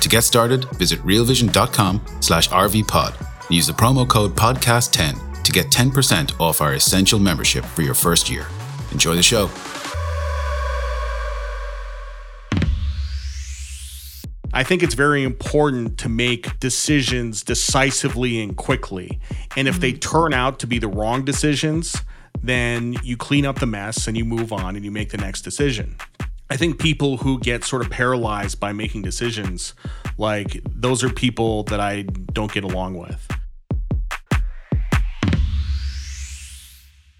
To get started, visit realvision.com slash rvpod and use the promo code podcast10 to get 10% off our essential membership for your first year. Enjoy the show. I think it's very important to make decisions decisively and quickly. And if they mm-hmm. turn out to be the wrong decisions, then you clean up the mess and you move on and you make the next decision. I think people who get sort of paralyzed by making decisions, like those are people that I don't get along with.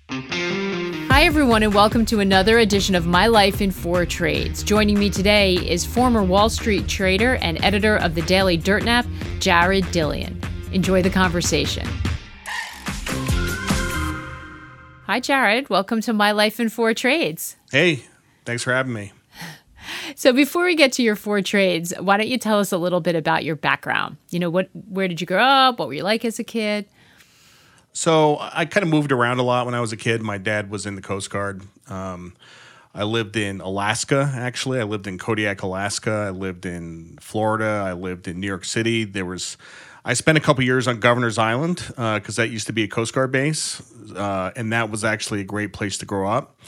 Hi, everyone, and welcome to another edition of My Life in Four Trades. Joining me today is former Wall Street trader and editor of the Daily Dirtnap, Jared Dillian. Enjoy the conversation. Hi, Jared. Welcome to My Life in Four Trades. Hey, thanks for having me. So, before we get to your four trades, why don't you tell us a little bit about your background? You know, what, where did you grow up? What were you like as a kid? So I kind of moved around a lot when I was a kid. My dad was in the Coast Guard. Um, I lived in Alaska, actually. I lived in Kodiak, Alaska. I lived in Florida. I lived in New York City. There was, I spent a couple years on Governor's Island because uh, that used to be a Coast Guard base, uh, and that was actually a great place to grow up.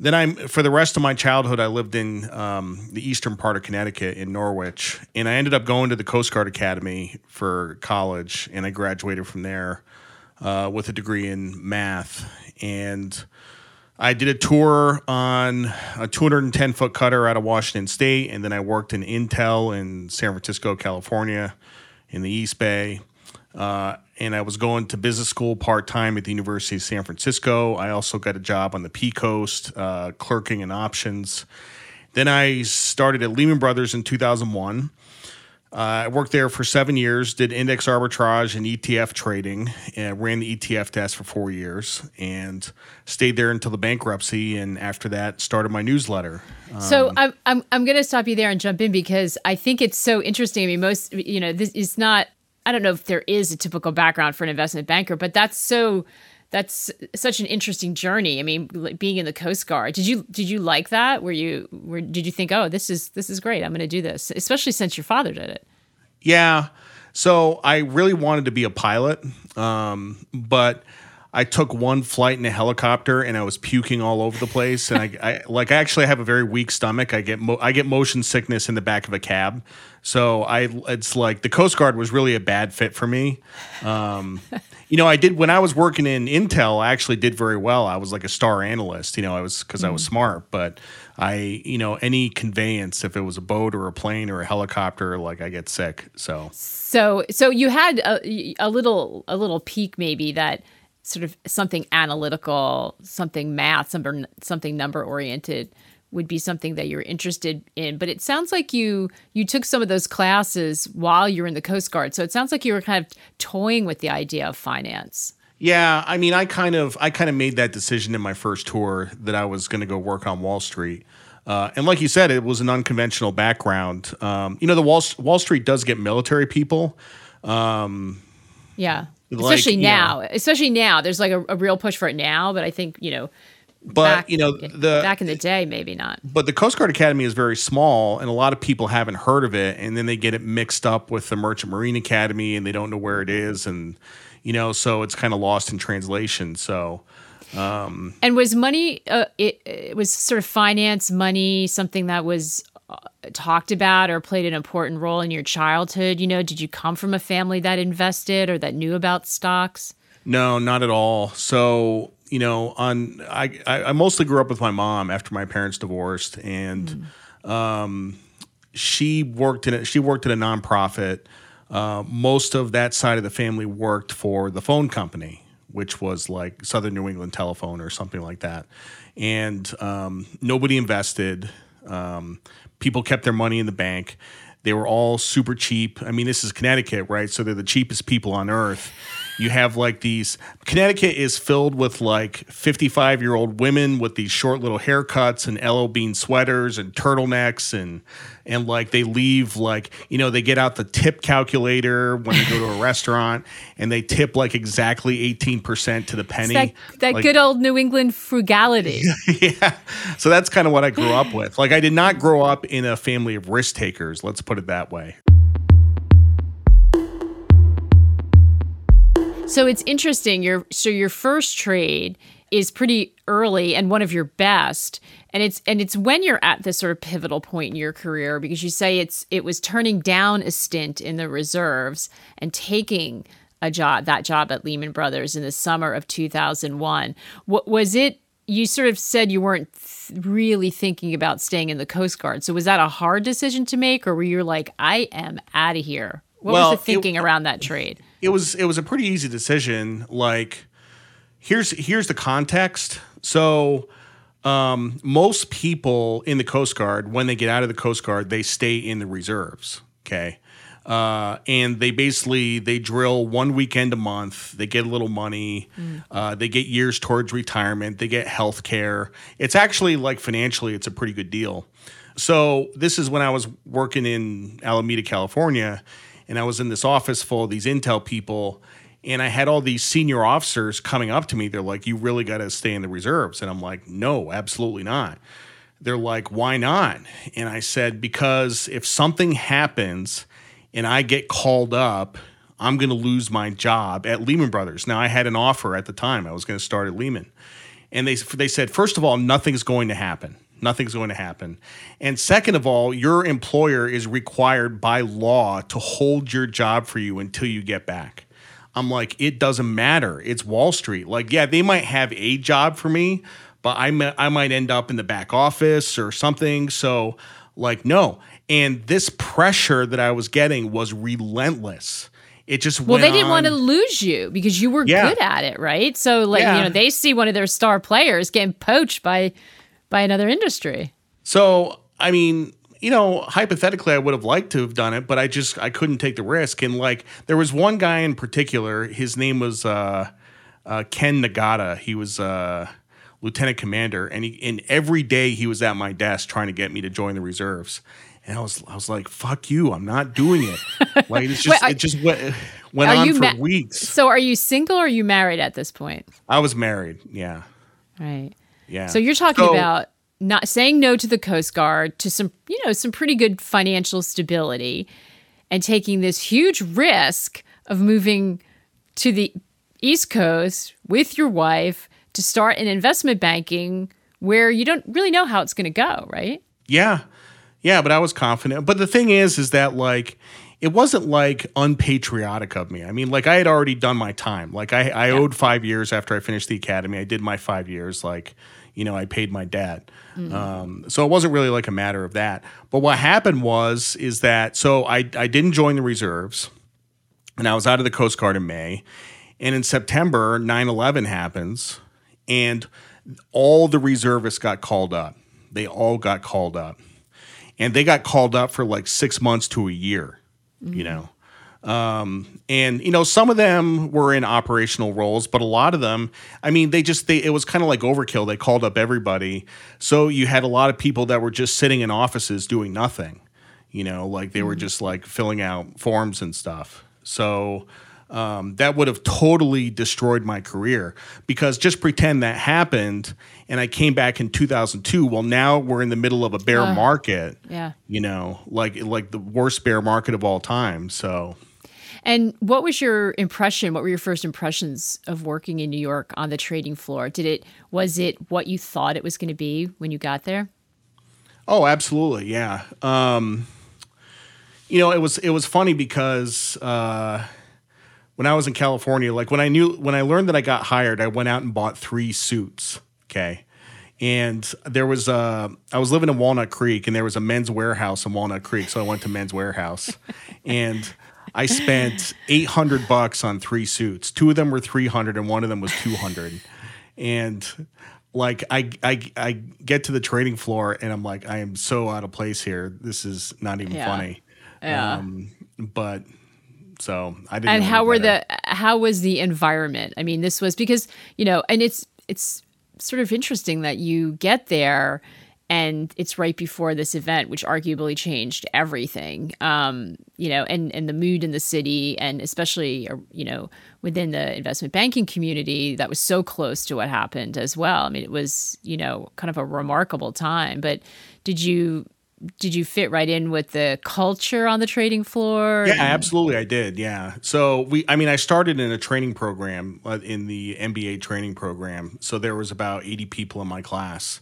Then I'm for the rest of my childhood, I lived in um, the eastern part of Connecticut in Norwich, and I ended up going to the Coast Guard Academy for college, and I graduated from there uh, with a degree in math. And I did a tour on a 210 foot cutter out of Washington State, and then I worked in Intel in San Francisco, California, in the East Bay. Uh, and I was going to business school part time at the University of San Francisco. I also got a job on the P Coast, uh, clerking and options. Then I started at Lehman Brothers in 2001. Uh, I worked there for seven years, did index arbitrage and ETF trading, and ran the ETF desk for four years, and stayed there until the bankruptcy. And after that, started my newsletter. Um, so I'm I'm I'm going to stop you there and jump in because I think it's so interesting. I mean, most you know, this is not I don't know if there is a typical background for an investment banker, but that's so that's such an interesting journey. I mean, being in the Coast Guard, did you did you like that? Were you were did you think, oh, this is this is great, I'm going to do this, especially since your father did it? Yeah. So I really wanted to be a pilot, um, but I took one flight in a helicopter and I was puking all over the place. And I, I like I actually have a very weak stomach. I get mo- I get motion sickness in the back of a cab. So I it's like the Coast Guard was really a bad fit for me. Um, you know, I did when I was working in Intel. I actually did very well. I was like a star analyst. You know, I was because mm. I was mm. smart. But I, you know, any conveyance, if it was a boat or a plane or a helicopter, like I get sick. So so so you had a, a little a little peak maybe that sort of something analytical, something math, something something number oriented would be something that you're interested in. But it sounds like you you took some of those classes while you were in the Coast Guard. So it sounds like you were kind of toying with the idea of finance. Yeah, I mean, I kind of I kind of made that decision in my first tour that I was going to go work on Wall Street. Uh, and like you said, it was an unconventional background. Um, you know, the Wall Wall Street does get military people. Um, yeah, especially like, now. Know, especially now, there's like a, a, real push for it now. But I think you know, but back, you know, the back in the day, maybe not. But the Coast Guard Academy is very small, and a lot of people haven't heard of it, and then they get it mixed up with the Merchant Marine Academy, and they don't know where it is, and you know, so it's kind of lost in translation. So. Um, and was money, uh, it, it was sort of finance money, something that was talked about or played an important role in your childhood? You know, did you come from a family that invested or that knew about stocks? No, not at all. So you know, on I I mostly grew up with my mom after my parents divorced, and mm. um, she worked in a, she worked at a nonprofit. Uh, most of that side of the family worked for the phone company, which was like Southern New England Telephone or something like that, and um, nobody invested. Um, people kept their money in the bank. They were all super cheap. I mean, this is Connecticut, right? So they're the cheapest people on earth you have like these Connecticut is filled with like 55 year old women with these short little haircuts and LL Bean sweaters and turtlenecks and and like they leave like you know they get out the tip calculator when they go to a restaurant and they tip like exactly 18% to the penny. that, that like, good old new england frugality. Yeah. So that's kind of what i grew up with. Like i did not grow up in a family of risk takers let's put it that way So it's interesting. Your so your first trade is pretty early and one of your best. And it's and it's when you're at this sort of pivotal point in your career because you say it's it was turning down a stint in the reserves and taking a job that job at Lehman Brothers in the summer of 2001. What was it you sort of said you weren't th- really thinking about staying in the Coast Guard. So was that a hard decision to make or were you like I am out of here? What well, was the thinking it, around that trade? It was it was a pretty easy decision. Like here's here's the context. So um, most people in the Coast Guard, when they get out of the Coast Guard, they stay in the reserves. Okay. Uh, and they basically they drill one weekend a month. They get a little money. Mm. Uh, they get years towards retirement. They get health care. It's actually like financially, it's a pretty good deal. So this is when I was working in Alameda, California, and I was in this office full of these intel people and I had all these senior officers coming up to me. They're like, "You really got to stay in the reserves," and I'm like, "No, absolutely not." They're like, "Why not?" And I said, "Because if something happens and I get called up, I'm going to lose my job at Lehman Brothers." Now I had an offer at the time. I was going to start at Lehman, and they they said, first of all, nothing's going to happen. Nothing's going to happen. And second of all, your employer is required by law to hold your job for you until you get back. I'm like, it doesn't matter. It's Wall Street. Like, yeah, they might have a job for me, but I, may, I might end up in the back office or something. So, like, no. And this pressure that I was getting was relentless. It just well, they didn't on. want to lose you because you were yeah. good at it, right? So, like, yeah. you know, they see one of their star players getting poached by by another industry. So, I mean, you know, hypothetically, I would have liked to have done it, but I just I couldn't take the risk. And like, there was one guy in particular. His name was uh, uh, Ken Nagata. He was uh, lieutenant commander, and he and every day he was at my desk trying to get me to join the reserves. And I was I was like, "Fuck you! I'm not doing it." like it's just Wait, it just went went on for ma- weeks. So, are you single or are you married at this point? I was married. Yeah. Right. Yeah. So you're talking so, about not saying no to the Coast Guard to some, you know, some pretty good financial stability and taking this huge risk of moving to the East Coast with your wife to start an investment banking where you don't really know how it's going to go, right? Yeah. Yeah, but I was confident. But the thing is is that like it wasn't like unpatriotic of me. I mean, like I had already done my time. Like I, I yeah. owed five years after I finished the academy. I did my five years. Like you know, I paid my debt. Mm-hmm. Um, so it wasn't really like a matter of that. But what happened was, is that, so I, I didn't join the reserves and I was out of the Coast Guard in May. And in September, 9 11 happens and all the reservists got called up. They all got called up. And they got called up for like six months to a year, mm-hmm. you know. Um, and you know, some of them were in operational roles, but a lot of them, I mean, they just they it was kind of like overkill. They called up everybody, so you had a lot of people that were just sitting in offices doing nothing. You know, like they were mm-hmm. just like filling out forms and stuff. So um, that would have totally destroyed my career because just pretend that happened and I came back in 2002. Well, now we're in the middle of a bear uh, market. Yeah. You know, like like the worst bear market of all time. So and what was your impression? What were your first impressions of working in New York on the trading floor? Did it was it what you thought it was going to be when you got there? Oh, absolutely, yeah. Um, you know, it was it was funny because uh, when I was in California, like when I knew when I learned that I got hired, I went out and bought three suits. Okay. And there was a, I was living in Walnut Creek and there was a Men's Wearhouse in Walnut Creek. So I went to Men's Wearhouse and I spent 800 bucks on three suits. Two of them were 300 and one of them was 200. And like I, I, I get to the trading floor and I'm like, I am so out of place here. This is not even Yeah. funny. Yeah. Um, but so I didn't. and how were better. the how was the environment i mean this was because you know and it's it's sort of interesting that you get there and it's right before this event which arguably changed everything um you know and and the mood in the city and especially uh, you know within the investment banking community that was so close to what happened as well i mean it was you know kind of a remarkable time but did you did you fit right in with the culture on the trading floor Yeah, absolutely, I did. Yeah. So we, I mean, I started in a training program uh, in the MBA training program. So there was about eighty people in my class,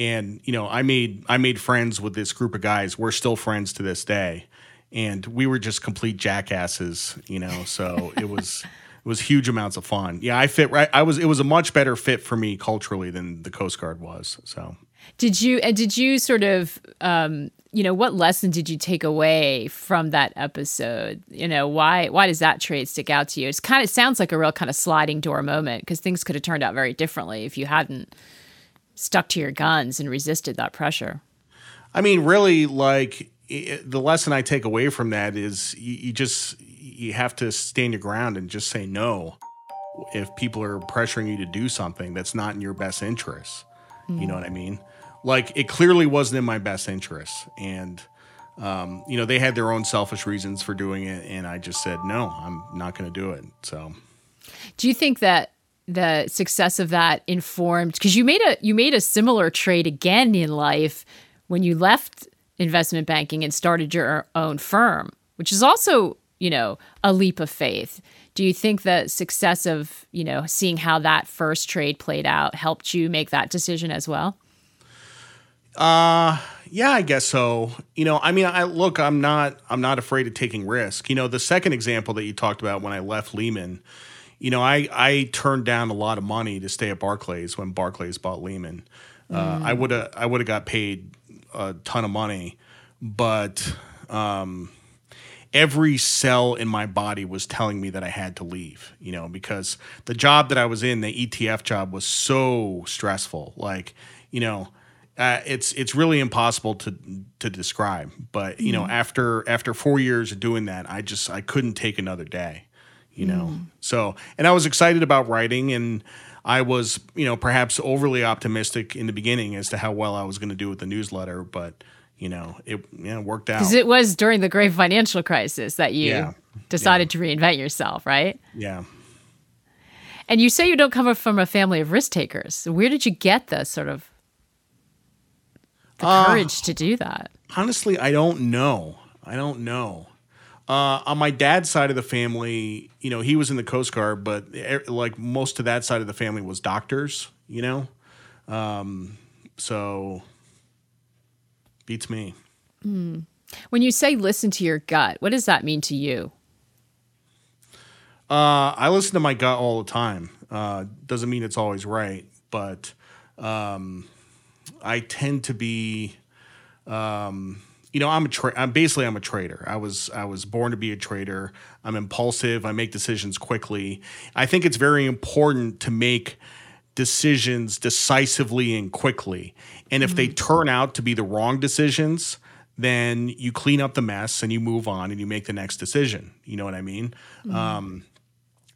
and you know, I made I made friends with this group of guys. We're still friends to this day, and we were just complete jackasses. You know, so it was. It was huge amounts of fun. Yeah, I fit right. I was. It was a much better fit for me culturally than the Coast Guard was. So Did you and did you sort of um you know what lesson did you take away from that episode? You know, why why does that trade stick out to you? It's kind of sounds like a real kind of sliding door moment because things could have turned out very differently if you hadn't stuck to your guns and resisted that pressure. I mean, really, like i the lesson I take away from that is you, you just you have to stand your ground and just say no if people are pressuring you to do something that's not in your best interest. You know what I mean? Like it clearly wasn't in my best interest, and um, you know they had their own selfish reasons for doing it, and I just said no, I'm not going to do it. So. Do you think that the success of that informed because you made a you made a similar trade again in life when you left investment banking and started your own firm, which is also, you know, a leap of faith. Do you think the success of, you know, seeing how that first trade played out helped you make that decision as well? Uh yeah, I guess so. You know, I mean, I look, I'm not I'm not afraid of taking risk. You know, the second example that you talked about when I left Lehman, you know, I I turned down a lot of money to stay at Barclays when Barclays bought Lehman. Uh, I would have I would have got paid a ton of money, but um, every cell in my body was telling me that I had to leave, you know, because the job that I was in, the ETF job, was so stressful. Like, you know, uh, it's it's really impossible to to describe. But you know, after after four years of doing that, I just I couldn't take another day, you know. Mm. So, and I was excited about writing, and I was you know perhaps overly optimistic in the beginning as to how well I was going to do with the newsletter, but you know, it you know, worked out. Because it was during the great financial crisis that you Yeah. decided to reinvent yourself, right? yeah. And you say you don't come from a family of risk takers. Where did you get the sort of the uh, courage to do that? Honestly, I don't know. I don't know. Uh, on my dad's side of the family, you know, he was in the Coast Guard, but eh, like most of that side of the family was doctors, you know? Um, so beats me. When you say listen to your gut, what does that mean to you? Uh, I listen to my gut all the time. Uh, doesn't mean it's always right, but um, I tend to be, um, you know, I'm a tra- I'm basically I'm a trader. I was I was born to be a trader. I'm impulsive. I make decisions quickly. I think it's very important to make decisions decisively and quickly. And if they turn out to be the wrong decisions, then you clean up the mess and you move on and you make the next decision. You know what I mean? Um,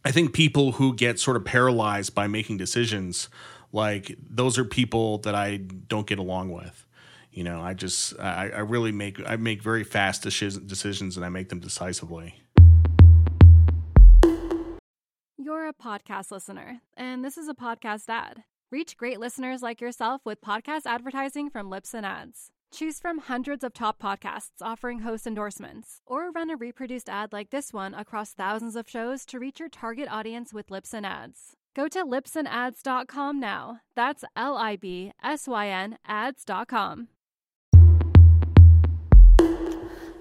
I think people who get sort of paralyzed by making decisions, like those are people that I don't get along with. You know, I just I, I really make I make very fast decisions and I make them decisively. You're a podcast listener, and this is a podcast ad. Reach great listeners like yourself with podcast advertising from Libsyn Ads. Choose from hundreds of top podcasts offering host endorsements, or run a reproduced ad like this one across thousands of shows to reach your target audience with Libsyn Ads. Go to libsynads.com now. That's L I B S Y N ads.com.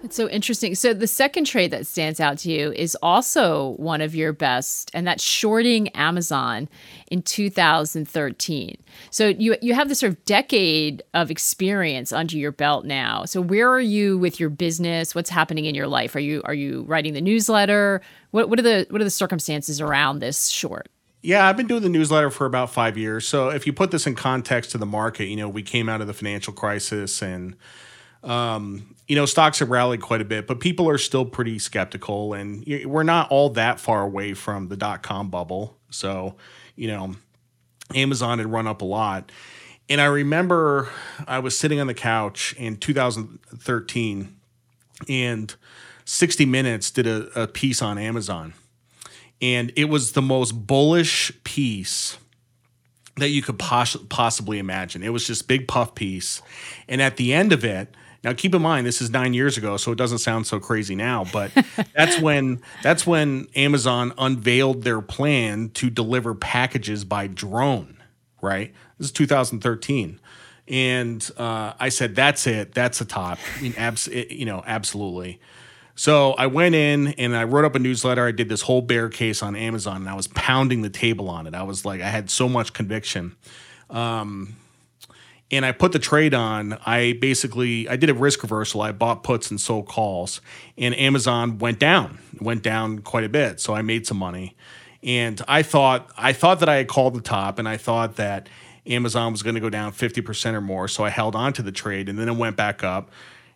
It's so interesting. So the second trade that stands out to you is also one of your best, and that's shorting Amazon in 2013. So you you have this sort of decade of experience under your belt now. So where are you with your business? What's happening in your life? Are you are you writing the newsletter? What what are the what are the circumstances around this short? Yeah, I've been doing the newsletter for about five years. So if you put this in context to the market, you know, we came out of the financial crisis and um, you know, stocks have rallied quite a bit, but people are still pretty skeptical, and we're not all that far away from the dot com bubble. So, you know, Amazon had run up a lot. And I remember I was sitting on the couch in 2013, and 60 Minutes did a, a piece on Amazon. And it was the most bullish piece that you could poss- possibly imagine. It was just big puff piece. And at the end of it, now, keep in mind this is nine years ago, so it doesn't sound so crazy now. But that's when that's when Amazon unveiled their plan to deliver packages by drone. Right, this is 2013, and uh, I said, "That's it. That's the top." I mean, abs- you know, absolutely. So I went in and I wrote up a newsletter. I did this whole bear case on Amazon, and I was pounding the table on it. I was like, I had so much conviction. Um, and I put the trade on. I basically I did a risk reversal. I bought puts and sold calls, and Amazon went down, went down quite a bit. So I made some money, and I thought I thought that I had called the top, and I thought that Amazon was going to go down fifty percent or more. So I held on to the trade, and then it went back up,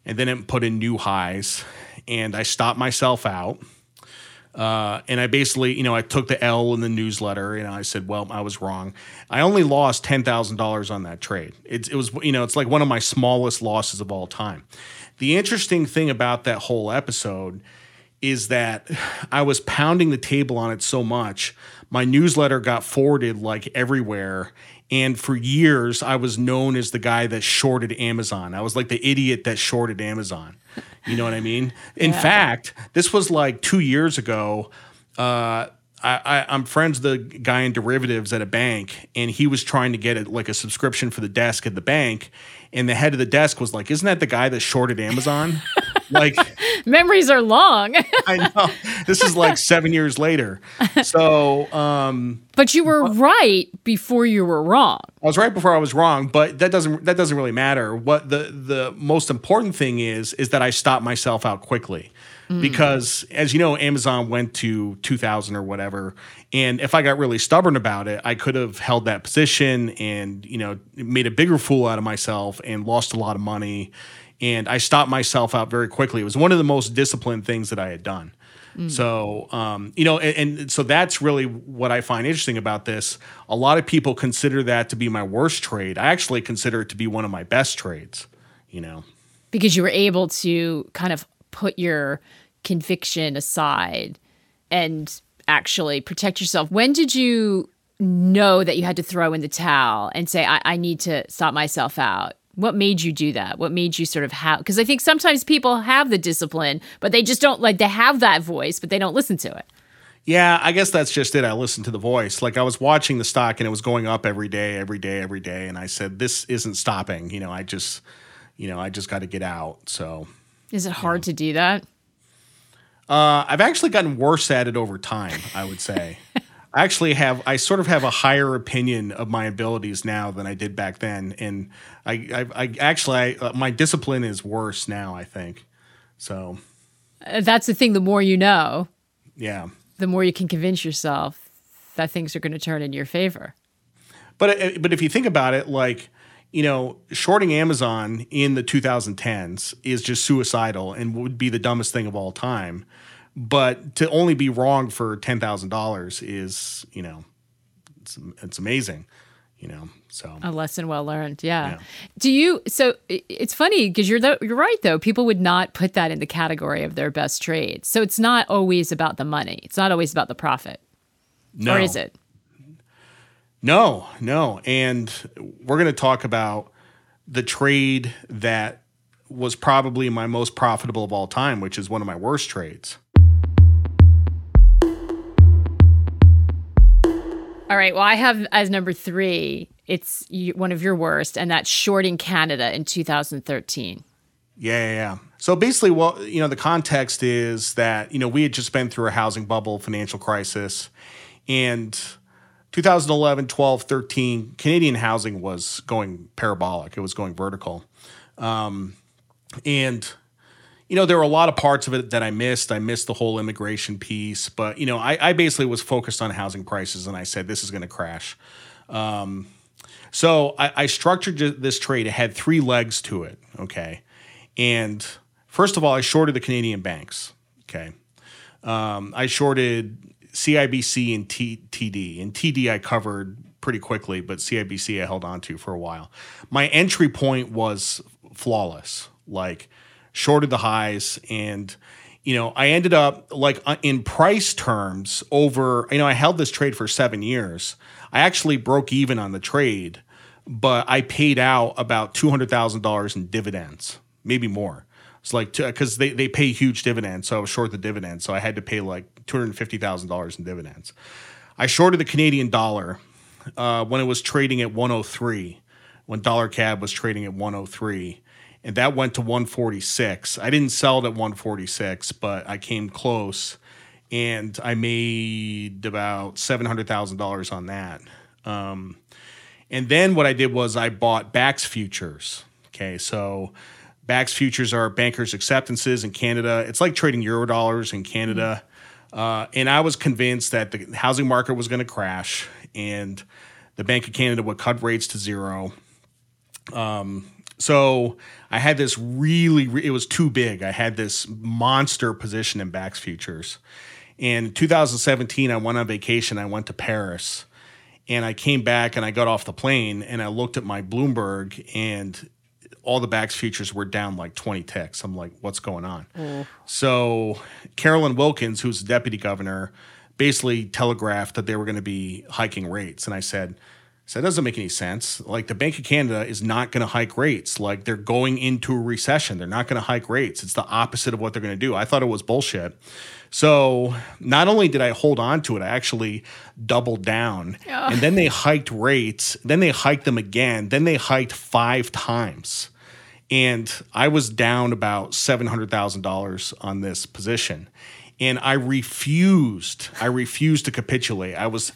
and then it put in new highs, and I stopped myself out uh, and I basically, you know, I took the L in the newsletter and I said, well, I was wrong. I only lost $10,000 on that trade. It, it was, you know, it's like one of my smallest losses of all time. The interesting thing about that whole episode is that I was pounding the table on it so much. My newsletter got forwarded like everywhere. And for years, I was known as the guy that shorted Amazon. I was like the idiot that shorted Amazon. You know what I mean? In yeah. fact, this was like two years ago. Uh, I, am friends with the guy in derivatives at a bank, and he was trying to get it like a subscription for the desk at the bank. And the head of the desk was like, "Isn't that the guy that shorted Amazon?" like memories are long. I know. This is like seven years later. So, um, but you were right before you were wrong. I was right before I was wrong, but that doesn't that doesn't really matter. What the the most important thing is is that I stopped myself out quickly. Mm. Because as you know, Amazon went to 2000 or whatever, and if I got really stubborn about it, I could have held that position and you know made a bigger fool out of myself and lost a lot of money and I stopped myself out very quickly. It was one of the most disciplined things that I had done. Mm. So, um, you know, and, and, so that's really what I find interesting about this. A lot of people consider that to be my worst trade. I actually consider it to be one of my best trades, you know. Because you were able to kind of put your conviction aside and actually protect yourself. When did you know that you had to throw in the towel and say, I, I need to stop myself out? What made you do that? What made you sort of have? Because I think sometimes people have the discipline, but they just don't like they have that voice, but they don't listen to it. Yeah, I guess that's just it. I listened to the voice. Like I was watching the stock and it was going up every day, every day, every day. And I said, this isn't stopping. You know, I just, you know, I just got to get out. So, is it hard to do that? Uh, I've actually gotten worse at it over time, I would say. I actually have I sort of have a higher opinion of my abilities now than I did back then, and I I, I actually I, uh, my discipline is worse now. I think so. Uh, that's the thing. The more you know, yeah, the more you can convince yourself that things are going to turn in your favor. But uh, but if you think about it, like you know, shorting Amazon in the 2010s is just suicidal and would be the dumbest thing of all time. But to only be wrong for ten thousand dollars is you know it's, it's amazing you know so. A lesson well learned yeah, yeah. do you so it's funny because you're the, you're right though. People would not put that in the category of their best trade. So it's not always about the money. It's not always about the profit. No. or is it no no and we're going to talk about the trade that was probably my most profitable of all time which is one of my worst trades All right. Well, I have as number three, it's one of your worst, and that's shorting Canada in 2013. Yeah, yeah, yeah. So basically, well, you know, the context is that you know we had just been through a housing bubble, financial crisis, and 2011, 12, 13, Canadian housing was going parabolic. It was going vertical, um, and you know there were a lot of parts of it that I missed. I missed the whole immigration piece, but you know I, I basically was focused on housing prices, and I said this is going to crash. Um, so I, I structured this trade. It had three legs to it. Okay, and First of all, I shorted the Canadian banks. Okay. Um, I shorted CIBC and T- TD. And TD I covered pretty quickly, but CIBC I held on to for a while. My entry point was flawless, like shorted the highs. And, you know, I ended up like uh, in price terms over, you know, I held this trade for seven years. I actually broke even on the trade, but I paid out about $200,000 in dividends, maybe more. It's like because they, they pay huge dividends, so I was short the dividends, so I had to pay like two hundred fifty thousand dollars in dividends. I shorted the Canadian dollar uh, when it was trading at one hundred three, when dollar CAD was trading at one hundred three, and that went to one forty six. I didn't sell it at one forty six, but I came close, and I made about seven hundred thousand dollars on that. Um, and then what I did was I bought BAX futures. Okay, so BAX futures are bankers' acceptances in Canada. It's like trading euro dollars in Canada. Uh, and I was convinced that the housing market was going to crash and the Bank of Canada would cut rates to zero. Um, so I had this really, it was too big. I had this monster position in BAX futures. And in 2017, I went on vacation. I went to Paris and I came back and I got off the plane and I looked at my Bloomberg and all the BAX futures were down like 20 ticks. I'm like, what's going on? Mm. So Carolyn Wilkins, who's the deputy governor, basically telegraphed that they were going to be hiking rates. And I said, so that doesn't make any sense. Like the Bank of Canada is not going to hike rates. Like they're going into a recession. They're not going to hike rates. It's the opposite of what they're going to do. I thought it was bullshit. So not only did I hold on to it, I actually doubled down. Oh. And then they hiked rates. Then they hiked them again. Then they hiked five times and I was down about seven hundred thousand dollars on this position, and I refused. I refused to capitulate. I was,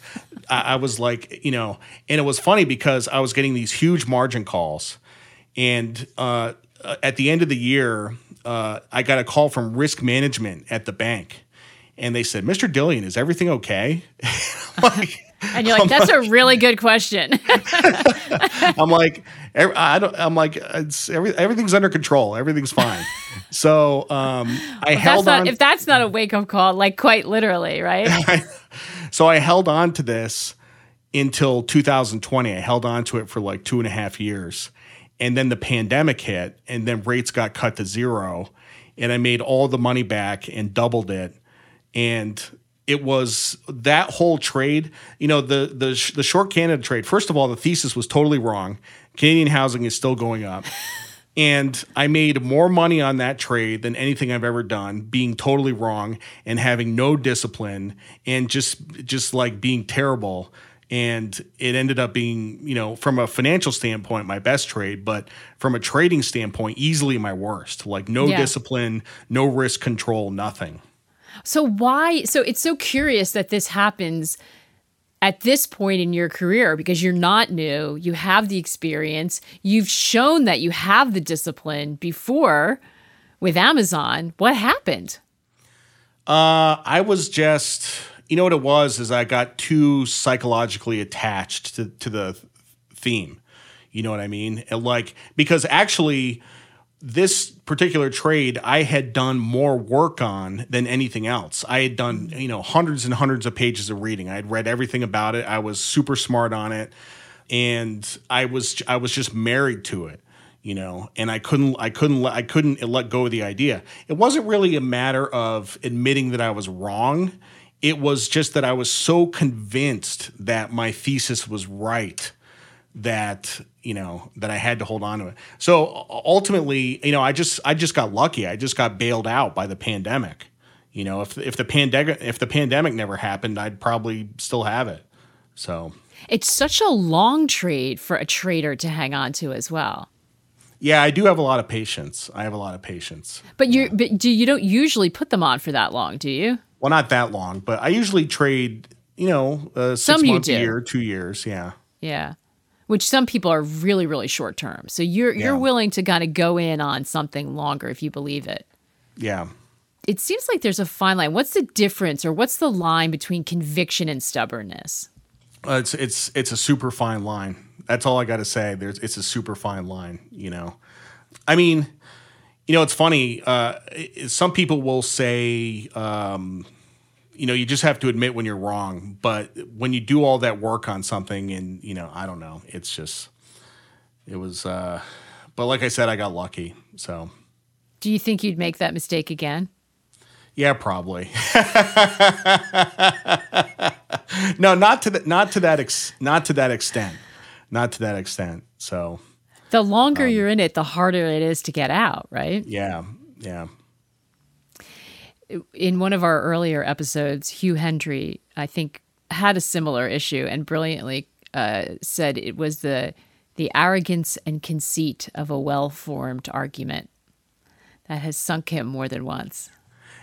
I, I was like, you know, and it was funny because I was getting these huge margin calls, and uh, at the end of the year, uh, I got a call from risk management at the bank, and they said, "Mr. Dillian, is everything okay?" like, and you're like, "That's like, a really good question." I'm like, I don't. I'm like, it's every, everything's under control. Everything's fine. so um, I well, held not, on. If that's not a wake up call, like quite literally, right? so I held on to this until 2020. I held on to it for like two and a half years, and then the pandemic hit, and then rates got cut to zero, and I made all the money back and doubled it, and it was that whole trade. You know, the the the short Canada trade. First of all, the thesis was totally wrong. Canadian housing is still going up. And I made more money on that trade than anything I've ever done, being totally wrong and having no discipline and just just like being terrible. And it ended up being, you know, from a financial standpoint, my best trade, but from a trading standpoint, easily my worst. Like no yeah. discipline, no risk control, nothing. So why? So it's so curious that this happens at this point in your career because you're not new, you have the experience, you've shown that you have the discipline before with Amazon. What happened? Uh, I was just, you know what it was is I got too psychologically attached to to the theme. You know what I mean? And like because actually this particular trade I had done more work on than anything else. I had done, you know, hundreds and hundreds of pages of reading. I had read everything about it. I was super smart on it and I was I was just married to it, you know, and I couldn't I couldn't I couldn't let go of the idea. It wasn't really a matter of admitting that I was wrong. It was just that I was so convinced that my thesis was right that you know that I had to hold on to it. So ultimately, you know, I just I just got lucky. I just got bailed out by the pandemic. You know, if if the pandemic if the pandemic never happened, I'd probably still have it. So it's such a long trade for a trader to hang on to as well. Yeah, I do have a lot of patience. I have a lot of patience. But you but do you don't usually put them on for that long, do you? Well, not that long, but I usually trade. You know, uh, six Some you months, a do. year, two years. Yeah. Yeah. Which some people are really, really short term. So you're Yeah. you're willing to kind of go in on something longer if you believe it. Yeah. It seems like there's a fine line. What's the difference or what's the line between conviction and stubbornness? Uh, it's it's it's a super fine line. That's all I got to say. There's it's a super fine line. You know, I mean, you know, it's funny. Uh, some people will say, um, you know, you just have to admit when you're wrong. But when you do all that work on something, and you know, I don't know, it's just it was. Uh, but like I said, I got lucky. So Do you think you'd make that mistake again? yeah, probably. no, not to that. Not to that. Ex- not to that extent. Not to that extent. So. The Um, longer you're in it, the harder it is to get out, right? Yeah, yeah. In one of our earlier episodes, Hugh Hendry, I think, had a similar issue and brilliantly uh, said it was the the arrogance and conceit of a well-formed argument that has sunk him more than once.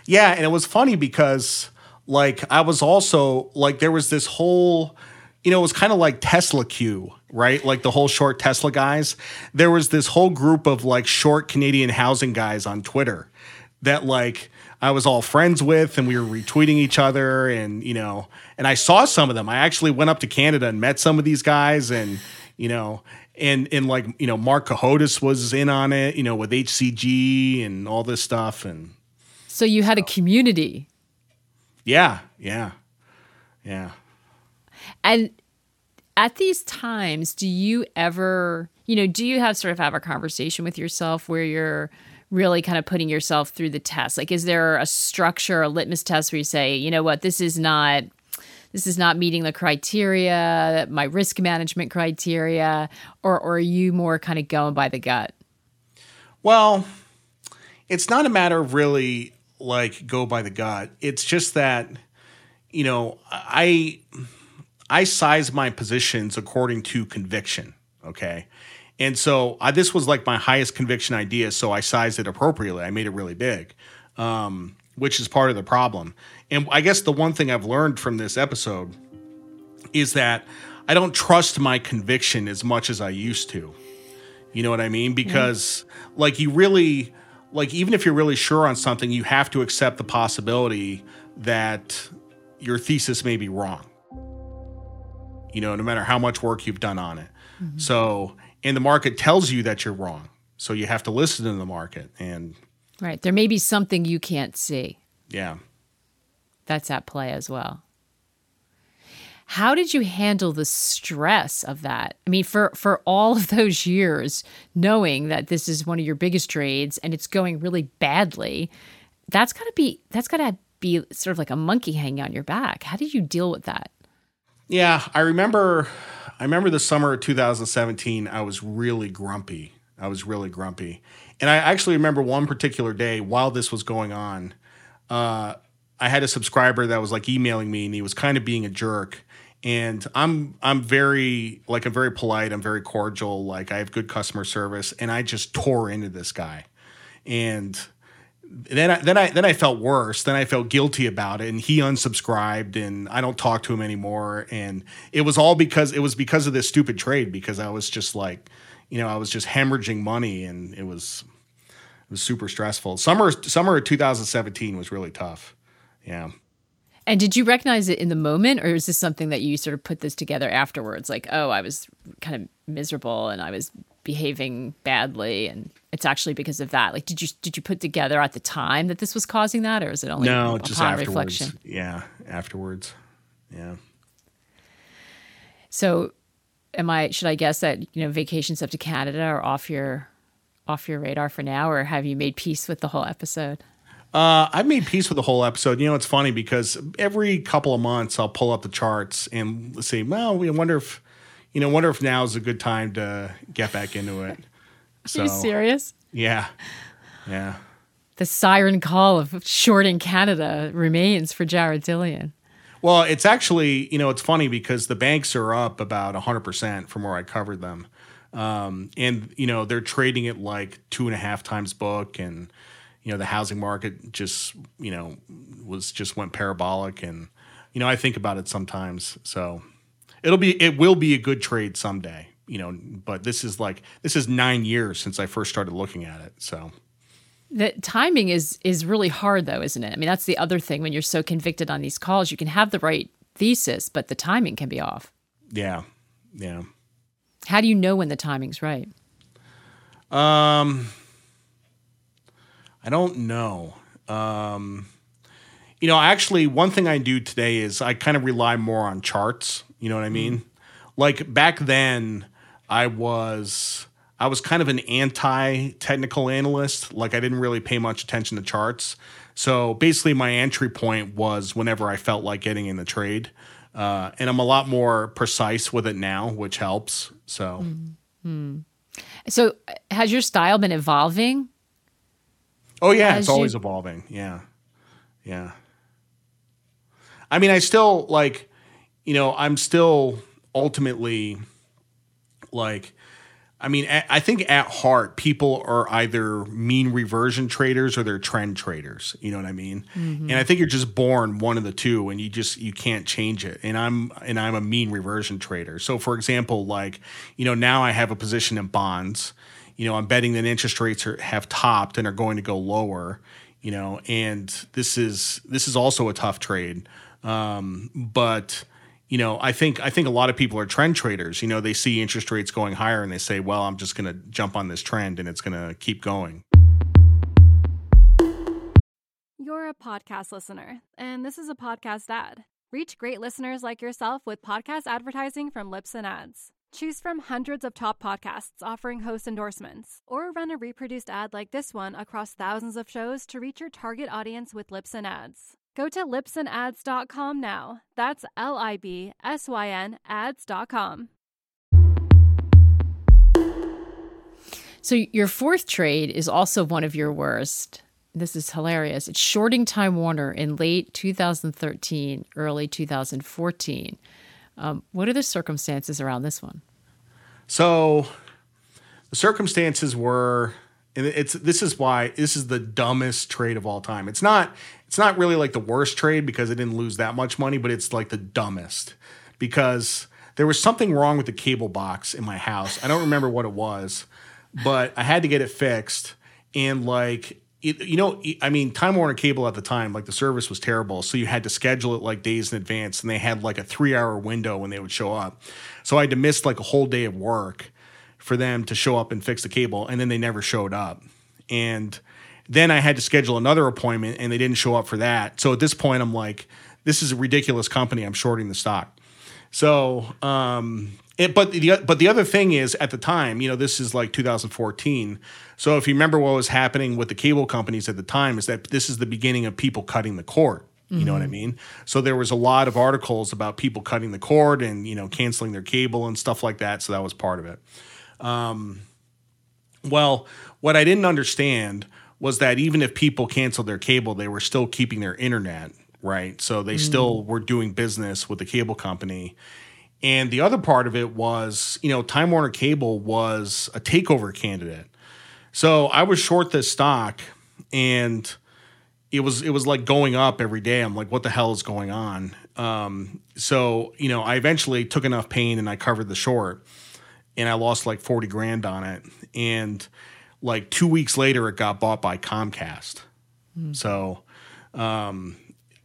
Yeah, and it was funny because like I was also like there was this whole you know, it was kind of like TSLAQ, right? Like the whole short Tesla guys. There was this whole group of like short Canadian housing guys on Twitter that like I was all friends with and we were retweeting each other and you know, and I saw some of them. I actually went up to Canada and met some of these guys and you know, and and like, you know, Marc Cohodes was in on it, you know, with HCG and all this stuff and So you had a community. yeah, yeah. Yeah. And at these times, do you ever, you know, do you have sort of have a conversation with yourself where you're really kind of putting yourself through the test? Like, is there a structure, a litmus test where you say, you know what, this is not. This is not meeting the criteria, my risk management criteria, or, or are you more kind of going by the gut? Well, it's not a matter of really like go by the gut. It's just that you know, I I size my positions according to conviction, okay? And so I, this was like my highest conviction idea, so I sized it appropriately. I made it really big, um, which is part of the problem. And I guess the one thing I've learned from this episode is that I don't trust my conviction as much as I used to. You know what I mean? Because like you really like even if you're really sure on something, you have to accept the possibility that your thesis may be wrong. You know, no matter how much work you've done on it. So, and the market tells you that you're wrong. So you have to listen to the market and Right. There may be something you can't see. yeah. that's at play as well. How did you handle the stress of that? I mean, for for all of those years, knowing that this is one of your biggest trades and it's going really badly, that's got to be that's got to be sort of like a monkey hanging on your back. How did you deal with that? Yeah, I remember I remember the summer of 2017 I was really grumpy. I was really grumpy. And I actually remember one particular day while this was going on, uh, I had a subscriber that was like emailing me and he was kind of being a jerk. And I'm I'm very like I'm very polite, I'm very cordial, like I have good customer service, and I just tore into this guy. And then I, then I then I felt worse. Then I felt guilty about it, and he unsubscribed, and I don't talk to him anymore. And it was all because it was because of this stupid trade. Because I was just like, you know, I was just hemorrhaging money, and it was it was super stressful. Summer summer of 2017 was really tough. Yeah. And did you recognize it in the moment, or is this something that you sort of put this together afterwards? Like, oh, I was kind of miserable and I was behaving badly, and it's actually because of that. Like, did you did you put together at the time that this was causing that, or is it only No, upon just afterwards. reflection? Yeah, afterwards. Yeah. So, am I? Should I guess that you know vacations up to Canada are off your off your radar for now, or have you made peace with the whole episode? Uh, I've made peace with the whole episode. You know, it's funny because every couple of months I'll pull up the charts and say, well, we wonder if, you know, wonder if now is a good time to get back into it. So, Are you serious? yeah, yeah. The siren call of shorting Canada remains for Jared Dillian. Well, it's actually, you know, it's funny because the banks are up about 100% from where I covered them. Um, and you know they're trading it like two and a half times book, and you know the housing market just you know was just went parabolic, and you know I think about it sometimes. So it'll be it will be a good trade someday, you know. But this is like this is nine years since I first started looking at it, so. The timing is is really hard though, isn't it? I mean, that's the other thing when you're so convicted on these calls, you can have the right thesis, but the timing can be off. Yeah. Yeah. How do you know when the timing's right? Um, I don't know. Um, you know, actually, one thing I do today is I kind of rely more on charts. You know what I mean? Mm. Like back then, I was I was kind of an anti-technical analyst. Like I didn't really pay much attention to charts. So basically, my entry point was whenever I felt like getting in the trade. Uh, and I'm a lot more precise with it now, which helps. So, mm-hmm. so has your style been evolving? Oh yeah, it's always you... evolving. Yeah, yeah. I mean, I still like, you know, I'm still ultimately like I mean, I think at heart, people are either mean reversion traders or they're trend traders. You know what I mean? Mm-hmm. And I think you're just born one of the two, and you just you can't change it. And I'm and I'm a mean reversion trader. So, for example, like you know, now I have a position in bonds. You know, I'm betting that interest rates are, have topped and are going to go lower. You know, and this is this is also a tough trade, um, but you know, I think I think a lot of people are trend traders. You know, they see interest rates going higher and they say, "Well, I'm just going to jump on this trend and it's going to keep going." You're a podcast listener, and this is a podcast ad. Reach great listeners like yourself with podcast advertising from Libsyn Ads. Choose from hundreds of top podcasts offering host endorsements, or run a reproduced ad like this one across thousands of shows to reach your target audience with Libsyn Ads. Go to libsynads.com now. That's L I B S Y N ads.com. So, your fourth trade is also one of your worst. This is hilarious. It's shorting Time Warner in late 2013, early 2014. Um, what are the circumstances around this one? So, the circumstances were and it's this is why this is the dumbest trade of all time. It's not it's not really like the worst trade because it didn't lose that much money, but it's like the dumbest because there was something wrong with the cable box in my house. I don't remember what it was, but I had to get it fixed and like it, you know, I mean, Time Warner Cable at the time, like the service was terrible. So you had to schedule it like days in advance, and they had like a three hour window when they would show up. So I had to miss like a whole day of work for them to show up and fix the cable, and then they never showed up. And then I had to schedule another appointment, and they didn't show up for that. So at this point, I'm like, this is a ridiculous company. I'm shorting the stock. So, um, it, but the but the other thing is at the time, you know, this is like 2014. So if you remember what was happening with the cable companies at the time, is that this is the beginning of people cutting the cord. You mm-hmm. know what I mm-hmm. mean? So there was a lot of articles about people cutting the cord and you know canceling their cable and stuff like that. So that was part of it. Um, well, what I didn't understand was that even if people canceled their cable, they were still keeping their internet, right? So they mm. still were doing business with the cable company. And the other part of it was, you know, Time Warner Cable was a takeover candidate. So I was short this stock and it was it was like going up every day. I'm like, what the hell is going on? Um, so, you know, I eventually took enough pain and I covered the short and I lost like 40 grand on it. And like two weeks later, it got bought by Comcast. Mm. So, um,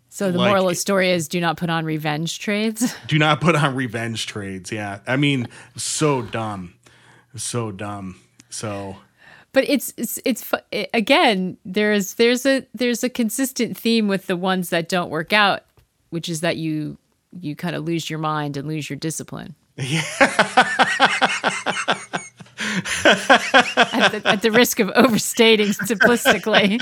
so the like, moral of the story is do not put on revenge trades. Do not put on revenge trades. Yeah. I mean, so dumb. So dumb. So but it's it's it's again there's there's a there's a consistent theme with the ones that don't work out, which is that you you kind of lose your mind and lose your discipline. Yeah. at, the, at the risk of overstating simplistically.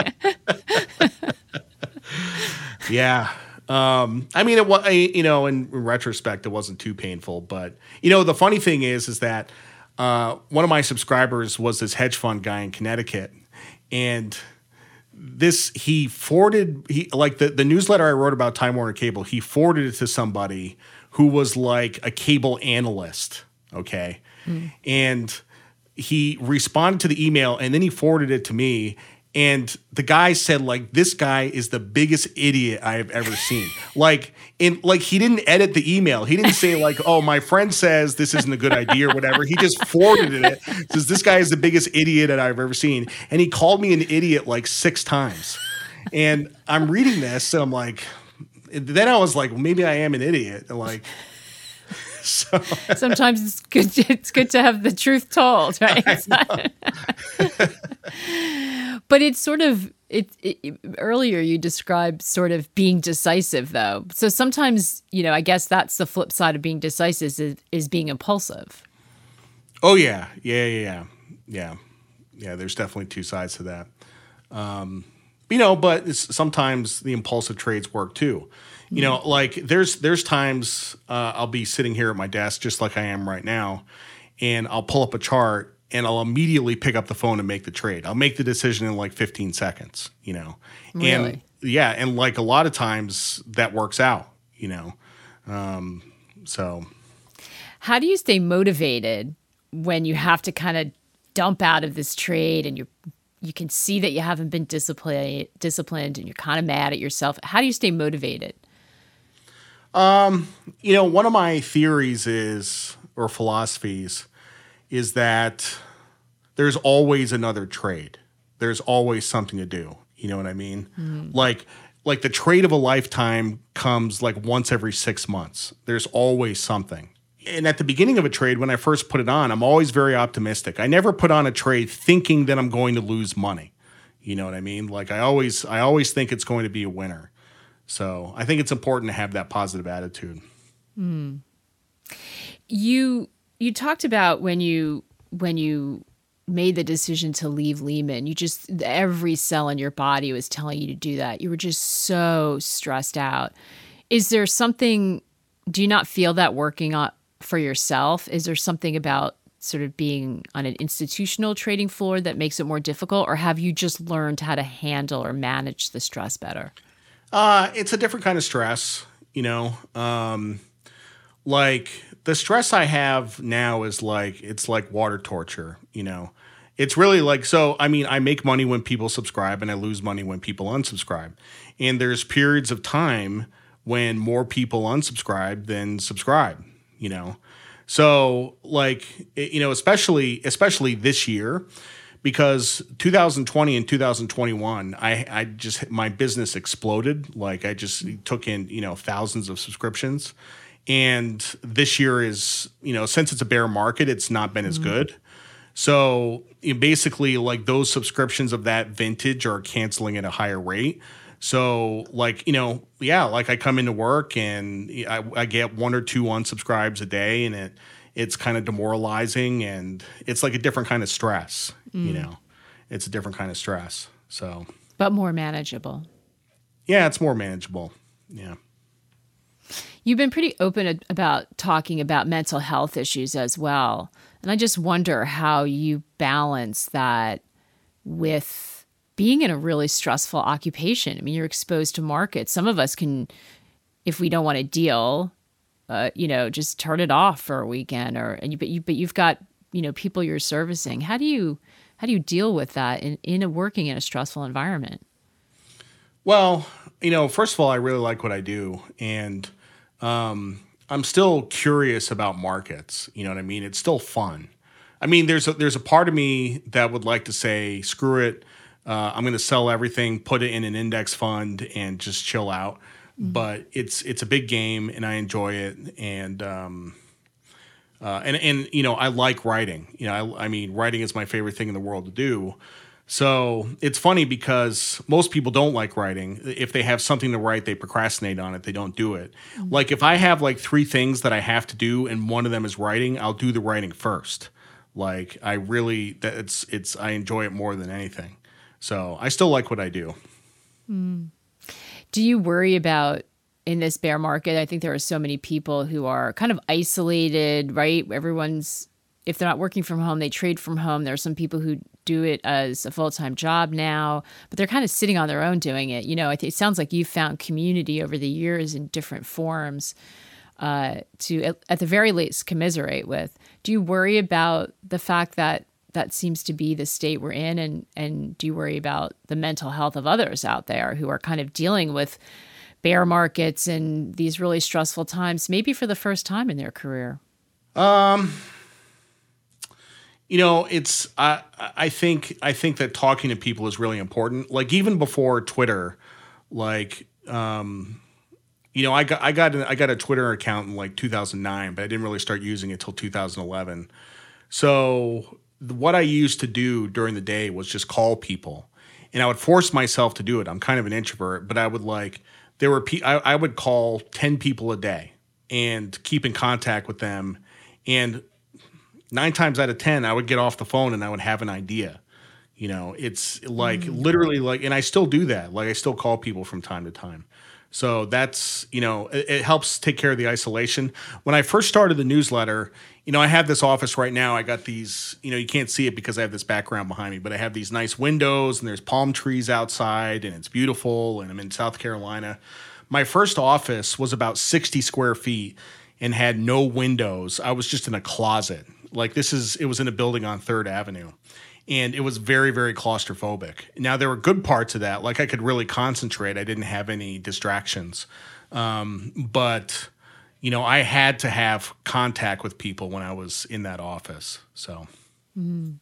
yeah. Um, I mean, it was, you know, in retrospect, it wasn't too painful, but you know, the funny thing is, is that, uh, one of my subscribers was this hedge fund guy in Connecticut and this, he forwarded, he like the, the newsletter I wrote about Time Warner Cable, he forwarded it to somebody who was like a cable analyst. Okay. Mm. And he responded to the email and then he forwarded it to me and the guy said like this guy is the biggest idiot I have ever seen. like in like he didn't edit the email. He didn't say like, "Oh, my friend says this isn't a good idea" or whatever. He just forwarded it. Says this guy is the biggest idiot that I've ever seen, and he called me an idiot like six times. And I'm reading this, and I'm like, then I was like, maybe I am an idiot. And like, so sometimes it's good. It's good to have the truth told, right? but it's sort of it, it, Earlier, you described sort of being decisive, though. So sometimes, you know, I guess that's the flip side of being decisive is, is being impulsive. Oh yeah, yeah, yeah, yeah, yeah. yeah there's definitely two sides to that. Um, you know, but sometimes the impulsive trades work too. You know, like there's there's times uh, I'll be sitting here at my desk just like I am right now, and I'll pull up a chart and I'll immediately pick up the phone and make the trade. I'll make the decision in like 15 seconds. You know, really? and yeah, and like a lot of times that works out. You know, um, so how do you stay motivated when you have to kind of dump out of this trade and you're you can see that you haven't been disciplined disciplined and you're kind of mad at yourself how do you stay motivated um, you know, one of my theories is, or philosophies, is that there's always another trade. There's always something to do. You know what I mean? Mm. Like, like the trade of a lifetime comes like once every six months. There's always something. And at the beginning of a trade, when I first put it on, I'm always very optimistic. I never put on a trade thinking that I'm going to lose money. You know what I mean? Like I always, I always think it's going to be a winner. So I think it's important to have that positive attitude. Mm. You you talked about when you when you made the decision to leave Lehman, you just every cell in your body was telling you to do that. You were just so stressed out. Is there something? Do you not feel that working on for yourself? Is there something about sort of being on an institutional trading floor that makes it more difficult, or have you just learned how to handle or manage the stress better? Uh, it's a different kind of stress, you know. Um, like the stress I have now is like it's like water torture, you know. It's really like so. I mean, I make money when people subscribe, and I lose money when people unsubscribe. And there's periods of time when more people unsubscribe than subscribe, you know. So like you know, especially especially this year, because 2020 and 2021 I, I just my business exploded like i just took in you know thousands of subscriptions and this year is you know since it's a bear market it's not been as mm-hmm. good so basically like those subscriptions of that vintage are canceling at a higher rate so like you know yeah like i come into work and i, I get one or two unsubscribes a day and it it's kind of demoralizing and it's like a different kind of stress mm. you know? It's a different kind of stress so. But more manageable. Yeah it's more manageable yeah. You've been pretty open about talking about mental health issues as well and i just wonder how you balance that with being in a really stressful occupation i mean you're exposed to markets some of us can if we don't want to deal uh, you know, just turn it off for a weekend or and you but you but you've got, you know, people you're servicing. How do you how do you deal with that in, in a working in a stressful environment? Well, you know, first of all, I really like what I do and um, I'm still curious about markets. You know what I mean? It's still fun. I mean, there's a, there's a part of me that would like to say, screw it. Uh, I'm going to sell everything, put it in an index fund, and just chill out. Mm-hmm. but it's it's a big game and I enjoy it and um, uh, and and you know I like writing. You know I, I mean writing is my favorite thing in the world to do. So it's funny because most people don't like writing. If they have something to write, they procrastinate on it. They don't do it. Mm-hmm. Like if I have like three things that I have to do and one of them is writing, I'll do the writing first. Like I really that's it's I enjoy it more than anything. So I still like what I do. Mm. Do you worry about in this bear market? I think there are so many people who are kind of isolated, right? Everyone's if they're not working from home, they trade from home. There are some people who do it as a full time job now, but they're kind of sitting on their own doing it. You know, it sounds like you've found community over the years in different forms uh, to, at, at the very least, commiserate with. Do you worry about the fact that that seems to be the state we're in and and do you worry about the mental health of others out there who are kind of dealing with bear markets and these really stressful times maybe for the first time in their career? Um you know it's i i think i think that talking to people is really important. Like even before twitter like um you know i got i got i got a twitter account in like 2009 but i didn't really start using it till 2011 so what I used to do during the day was just call people, and I would force myself to do it. I'm kind of an introvert, but I would like there were pe- I, I would call ten people a day and keep in contact with them, and nine times out of ten I would get off the phone and I would have an idea. You know, it's like mm. literally like, and I still do that. Like I still call people from time to time. So that's, you know, it, it, helps take care of the isolation. When I first started the newsletter, you know, I have this office right now. I got these, you know, you can't see it because I have this background behind me, but I have these nice windows and there's palm trees outside and it's beautiful and I'm in South Carolina. My first office was about 60 square feet and had no windows. I was just in a closet. Like this is, it was in a building on Third Avenue and it was very very claustrophobic now there were good parts of that like i could really concentrate i didn't have any distractions um, but you know, I had to have contact with people when I was in that office. So, mm.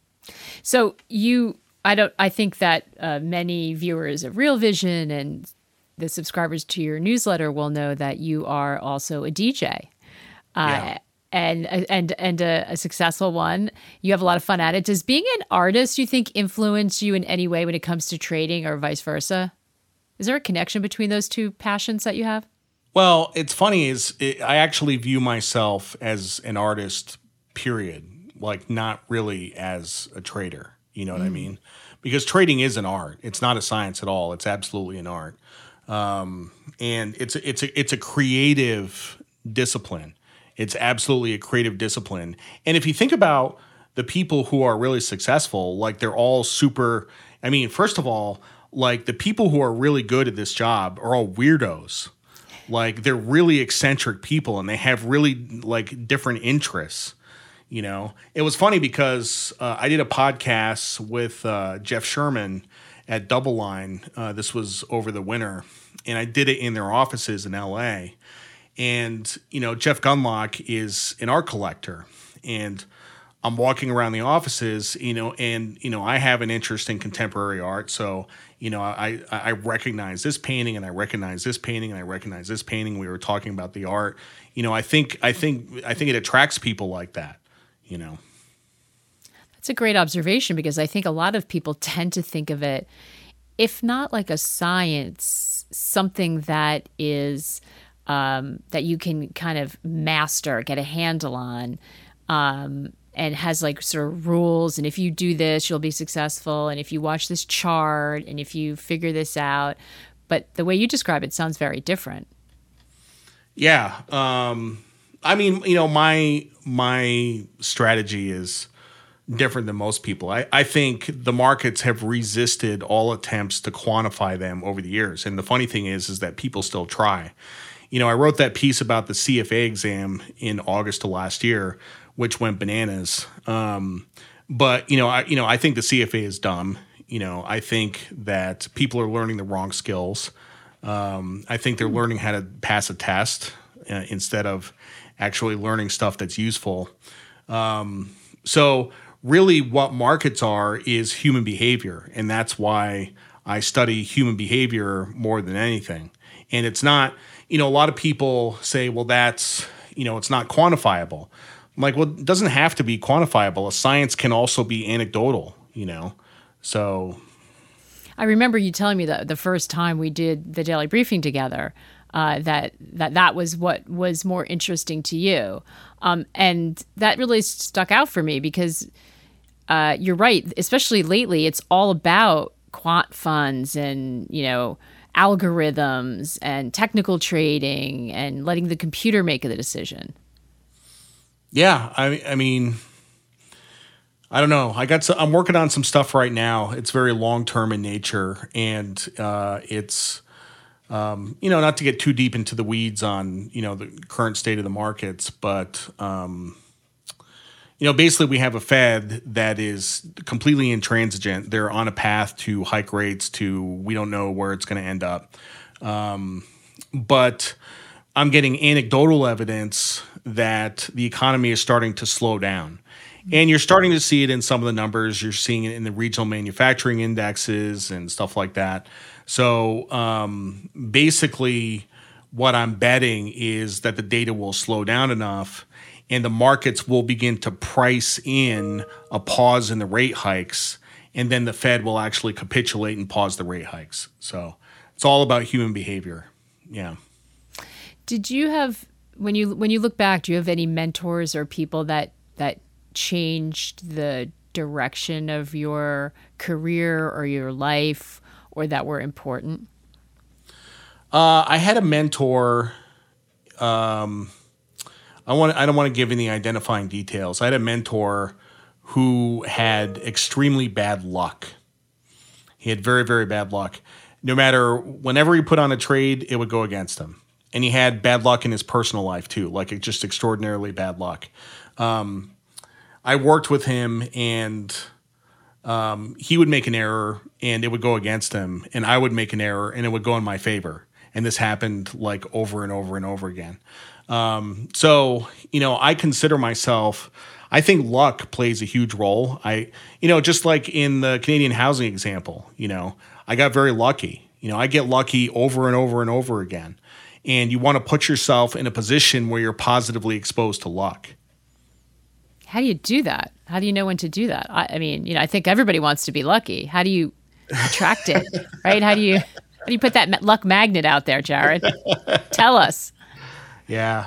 so you, I don't, I think that uh, many viewers of Real Vision and the subscribers to your newsletter will know that you are also a DJ. Uh, yeah. And and and a, a, successful one. You have a lot of fun at it. Does being an artist, you think, influence you in any way when it comes to trading, or vice versa? Is there a connection between those two passions that you have? Well, it's funny is it, I actually view myself as an artist. Period. Like not really as a trader. You know what mm. I mean? Because trading is an art. It's not a science at all. It's absolutely an art, um, and it's a, it's a it's a creative discipline. It's absolutely a creative discipline. And if you think about the people who are really successful, like they're all super. I mean, first of all, like the people who are really good at this job are all weirdos like they're really eccentric people and they have really like different interests you know? It was funny because uh, i did a podcast with uh, jeff sherman at DoubleLine uh, this was over the winter and i did it in their offices in la and you know jeff Gundlach is an art collector and i'm walking around the offices you know and you know i have an interest in contemporary art so you know, I I recognize this painting and I recognize this painting and I recognize this painting. We were talking about the art. You know, I think I think I think it attracts people like that. You know. That's a great observation because I think a lot of people tend to think of it, if not like a science, something that is um, that you can kind of master, get a handle on. Um, and has like sort of rules. And if you do this you'll be successful. And if you watch this chart and if you figure this out but the way you describe it sounds very different. Yeah um i mean you know my my strategy is different than most people. I, I think the markets have resisted all attempts to quantify them over the years. And the funny thing is is that people still try. You know i wrote that piece about the cfa exam in august of last year which went bananas. Um, but you know, I you know I think the CFA is dumb. You know, I think that people are learning the wrong skills. Um, I think they're learning how to pass a test uh, instead of actually learning stuff that's useful. Um, so really, what markets are is human behavior, and that's why I study human behavior more than anything. And it's not, you know, a lot of people say, well, that's, you know, it's not quantifiable. I'm like, well, it doesn't have to be quantifiable. A science can also be anecdotal, you know? So. I remember you telling me that the first time we did the daily briefing together, uh, that that that was what was more interesting to you, um, and that really stuck out for me because uh, you're right. Especially lately, it's all about quant funds and you know algorithms and technical trading and letting the computer make the decision. Yeah, I I mean, I don't know. I got some, I'm working on some stuff right now. It's very long term in nature, and uh, it's um, you know not to get too deep into the weeds on you know the current state of the markets, but um, you know, basically we have a Fed that is completely intransigent. They're on a path to hike rates to we don't know where it's going to end up. Um, but I'm getting anecdotal evidence that the economy is starting to slow down. And you're starting to see it in some of the numbers. You're seeing it in the regional manufacturing indexes and stuff like that. So um, basically, what I'm betting is that the data will slow down enough and the markets will begin to price in a pause in the rate hikes. And then the Fed will actually capitulate and pause the rate hikes. So it's all about human behavior. Yeah. Did you have when you when you look back, do you have any mentors or people that that changed the direction of your career or your life or that were important? Uh, I had a mentor. Um, I want. I don't want to give any identifying details. I had a mentor who had extremely bad luck. He had very, very bad luck. No matter whenever he put on a trade, it would go against him. And he had bad luck in his personal life too, like just extraordinarily bad luck. Um, I worked with him and um, he would make an error and it would go against him, and I would make an error and it would go in my favor. And this happened like over and over and over again. Um, so, you know, I consider myself, I think luck plays a huge role. I, you know, just like in the Canadian housing example, you know, I got very lucky. You know, I get lucky over and over and over again. And you want to put yourself in a position where you're positively exposed to luck. How do you do that? How do you know when to do that? I, I mean, you know, I think everybody wants to be lucky. How do you attract it, right? How do you how do you put that luck magnet out there, Jared? Tell us. Yeah.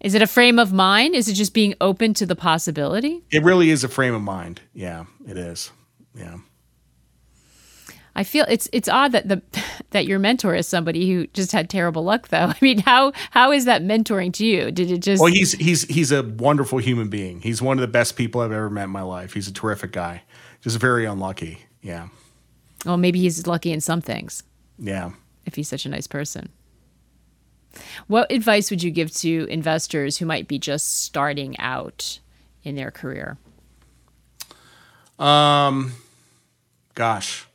Is it a frame of mind? Is it just being open to the possibility? It really is a frame of mind. Yeah, it is. Yeah. I feel it's it's odd that the that your mentor is somebody who just had terrible luck though. I mean, how how is that mentoring to you? Did it just Well, he's he's he's a wonderful human being. He's one of the best people I've ever met in my life. He's a terrific guy. Just very unlucky. Yeah. Well, maybe he's lucky in some things. Yeah. If he's such a nice person. What advice would you give to investors who might be just starting out in their career? Um gosh.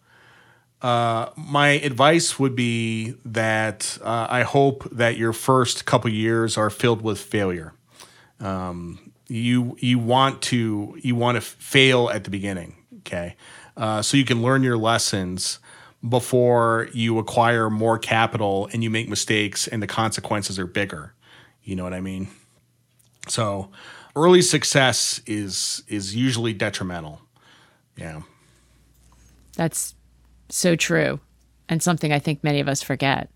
Uh, my advice would be that uh, I hope that your first couple years are filled with failure. Um, you you want to you want to fail at the beginning, okay? Uh, so you can learn your lessons before you acquire more capital and you make mistakes and the consequences are bigger. You know what I mean? So early success is is usually detrimental. Yeah. That's so true, and something I think many of us forget.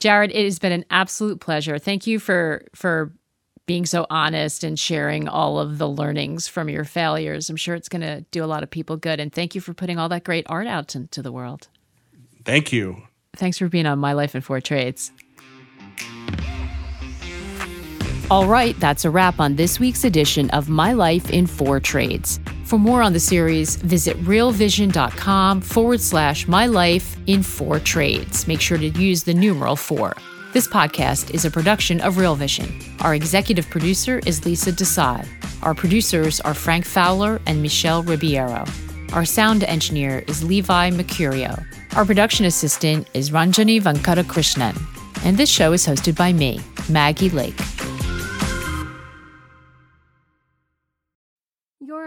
Jared, it has been an absolute pleasure. Thank you for for being so honest and sharing all of the learnings from your failures. I'm sure it's going to do a lot of people good. And thank you for putting all that great art out into the world. Thank you. Thanks for being on My Life in Four Trades. All right, that's a wrap on this week's edition of My Life in Four Trades. For more on the series, visit realvision.com forward slash my life in four trades. Make sure to use the numeral four. This podcast is a production of Real Vision. Our executive producer is Lisa Desai. Our producers are Frank Fowler and Michelle Ribeiro. Our sound engineer is Levi Mercurio. Our production assistant is Ranjani Venkatakrishnan. And this show is hosted by me, Maggie Lake.